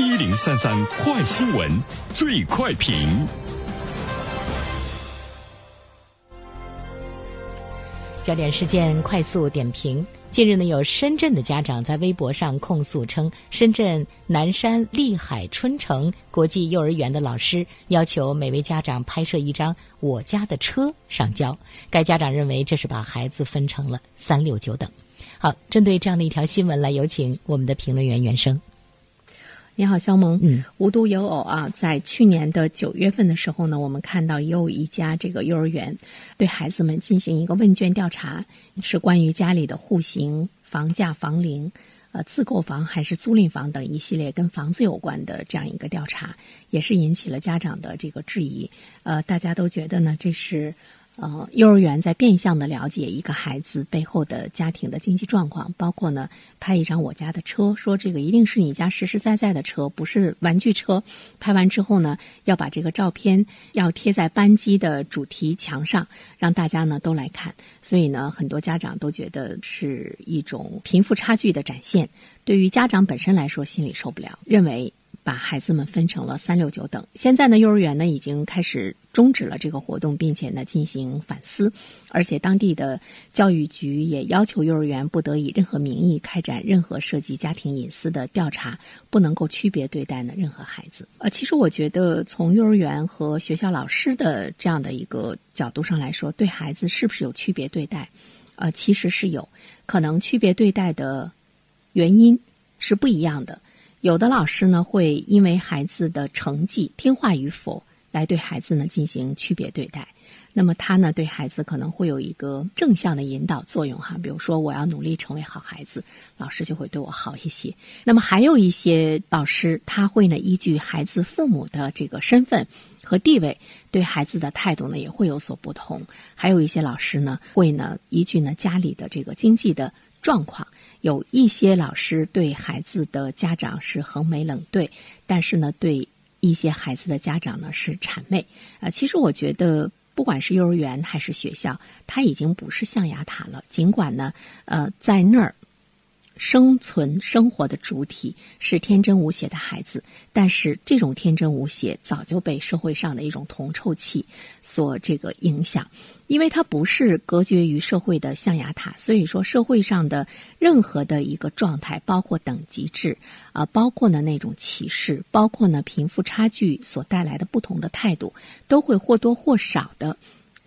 一零三三快新闻，最快评。焦点事件快速点评。近日呢，有深圳的家长在微博上控诉称，深圳南山丽海春城国际幼儿园的老师要求每位家长拍摄一张我家的车上交。该家长认为这是把孩子分成了三六九等。好，针对这样的一条新闻，来有请我们的评论员袁生。你好，肖萌。嗯，无独有偶啊，在去年的九月份的时候呢，我们看到也有一家这个幼儿园对孩子们进行一个问卷调查，是关于家里的户型、房价、房龄、呃自购房还是租赁房等一系列跟房子有关的这样一个调查，也是引起了家长的这个质疑。呃，大家都觉得呢，这是。呃，幼儿园在变相的了解一个孩子背后的家庭的经济状况，包括呢拍一张我家的车，说这个一定是你家实实在在的车，不是玩具车。拍完之后呢，要把这个照片要贴在班级的主题墙上，让大家呢都来看。所以呢，很多家长都觉得是一种贫富差距的展现。对于家长本身来说，心里受不了，认为。把孩子们分成了三六九等。现在呢，幼儿园呢已经开始终止了这个活动，并且呢进行反思，而且当地的教育局也要求幼儿园不得以任何名义开展任何涉及家庭隐私的调查，不能够区别对待呢任何孩子。呃，其实我觉得从幼儿园和学校老师的这样的一个角度上来说，对孩子是不是有区别对待？呃，其实是有可能区别对待的原因是不一样的。有的老师呢，会因为孩子的成绩听话与否，来对孩子呢进行区别对待。那么他呢，对孩子可能会有一个正向的引导作用哈。比如说，我要努力成为好孩子，老师就会对我好一些。那么还有一些老师，他会呢依据孩子父母的这个身份和地位，对孩子的态度呢也会有所不同。还有一些老师呢，会呢依据呢家里的这个经济的状况。有一些老师对孩子的家长是横眉冷对，但是呢，对一些孩子的家长呢是谄媚。啊，其实我觉得，不管是幼儿园还是学校，它已经不是象牙塔了。尽管呢，呃，在那儿。生存生活的主体是天真无邪的孩子，但是这种天真无邪早就被社会上的一种铜臭气所这个影响，因为它不是隔绝于社会的象牙塔，所以说社会上的任何的一个状态，包括等级制啊，包括呢那种歧视，包括呢贫富差距所带来的不同的态度，都会或多或少的。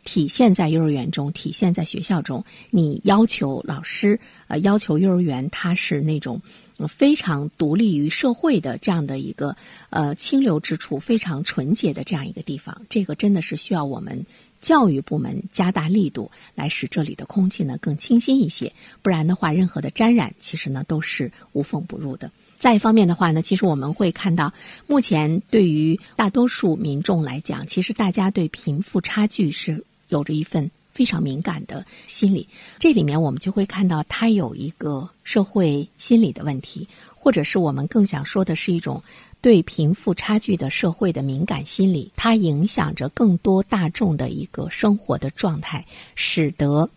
体现在幼儿园中，体现在学校中。你要求老师，呃，要求幼儿园，它是那种非常独立于社会的这样的一个呃清流之处，非常纯洁的这样一个地方。这个真的是需要我们教育部门加大力度，来使这里的空气呢更清新一些。不然的话，任何的沾染，其实呢都是无缝不入的。再一方面的话呢，其实我们会看到，目前对于大多数民众来讲，其实大家对贫富差距是。有着一份非常敏感的心理，这里面我们就会看到，他有一个社会心理的问题，或者是我们更想说的是一种对贫富差距的社会的敏感心理，它影响着更多大众的一个生活的状态，使得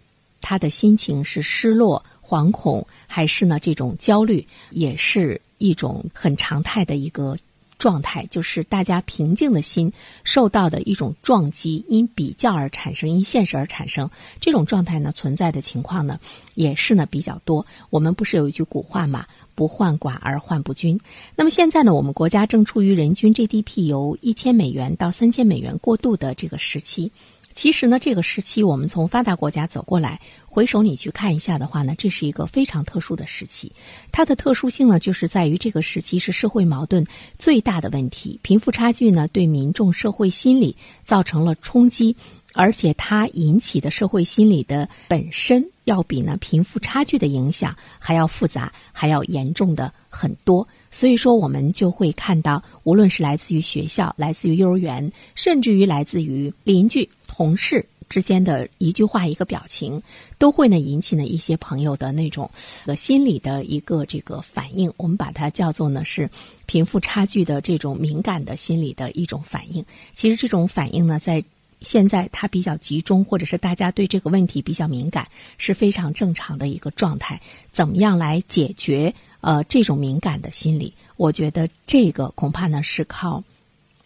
他的心情是失落、惶恐，还是呢这种焦虑，也是一种很常态的一个。状态就是大家平静的心受到的一种撞击，因比较而产生，因现实而产生。这种状态呢，存在的情况呢，也是呢比较多。我们不是有一句古话嘛，“不患寡而患不均”。那么现在呢，我们国家正处于人均 GDP 由一千美元到三千美元过渡的这个时期。其实呢，这个时期我们从发达国家走过来，回首你去看一下的话呢，这是一个非常特殊的时期。它的特殊性呢，就是在于这个时期是社会矛盾最大的问题，贫富差距呢对民众社会心理造成了冲击，而且它引起的社会心理的本身要比呢贫富差距的影响还要复杂，还要严重的很多。所以说，我们就会看到，无论是来自于学校、来自于幼儿园，甚至于来自于邻居。同事之间的一句话、一个表情，都会呢引起呢一些朋友的那种呃心理的一个这个反应。我们把它叫做呢是贫富差距的这种敏感的心理的一种反应。其实这种反应呢，在现在它比较集中，或者是大家对这个问题比较敏感，是非常正常的一个状态。怎么样来解决？呃这种敏感的心理，我觉得这个恐怕呢是靠。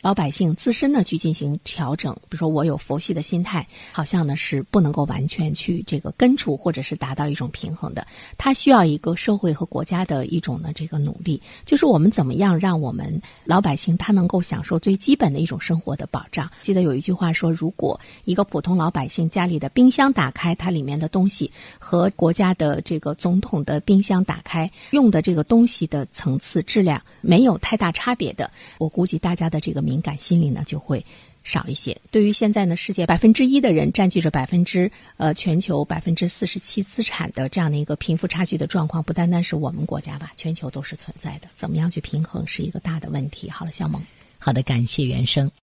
老百姓自身呢去进行调整，比如说我有佛系的心态，好像呢是不能够完全去这个根除或者是达到一种平衡的。它需要一个社会和国家的一种呢这个努力，就是我们怎么样让我们老百姓他能够享受最基本的一种生活的保障。记得有一句话说，如果一个普通老百姓家里的冰箱打开，它里面的东西和国家的这个总统的冰箱打开用的这个东西的层次质量没有太大差别的，我估计大家的这个。敏感心理呢就会少一些。对于现在呢，世界百分之一的人占据着百分之呃全球百分之四十七资产的这样的一个贫富差距的状况，不单单是我们国家吧，全球都是存在的。怎么样去平衡是一个大的问题。好了，小萌，好的，感谢原生。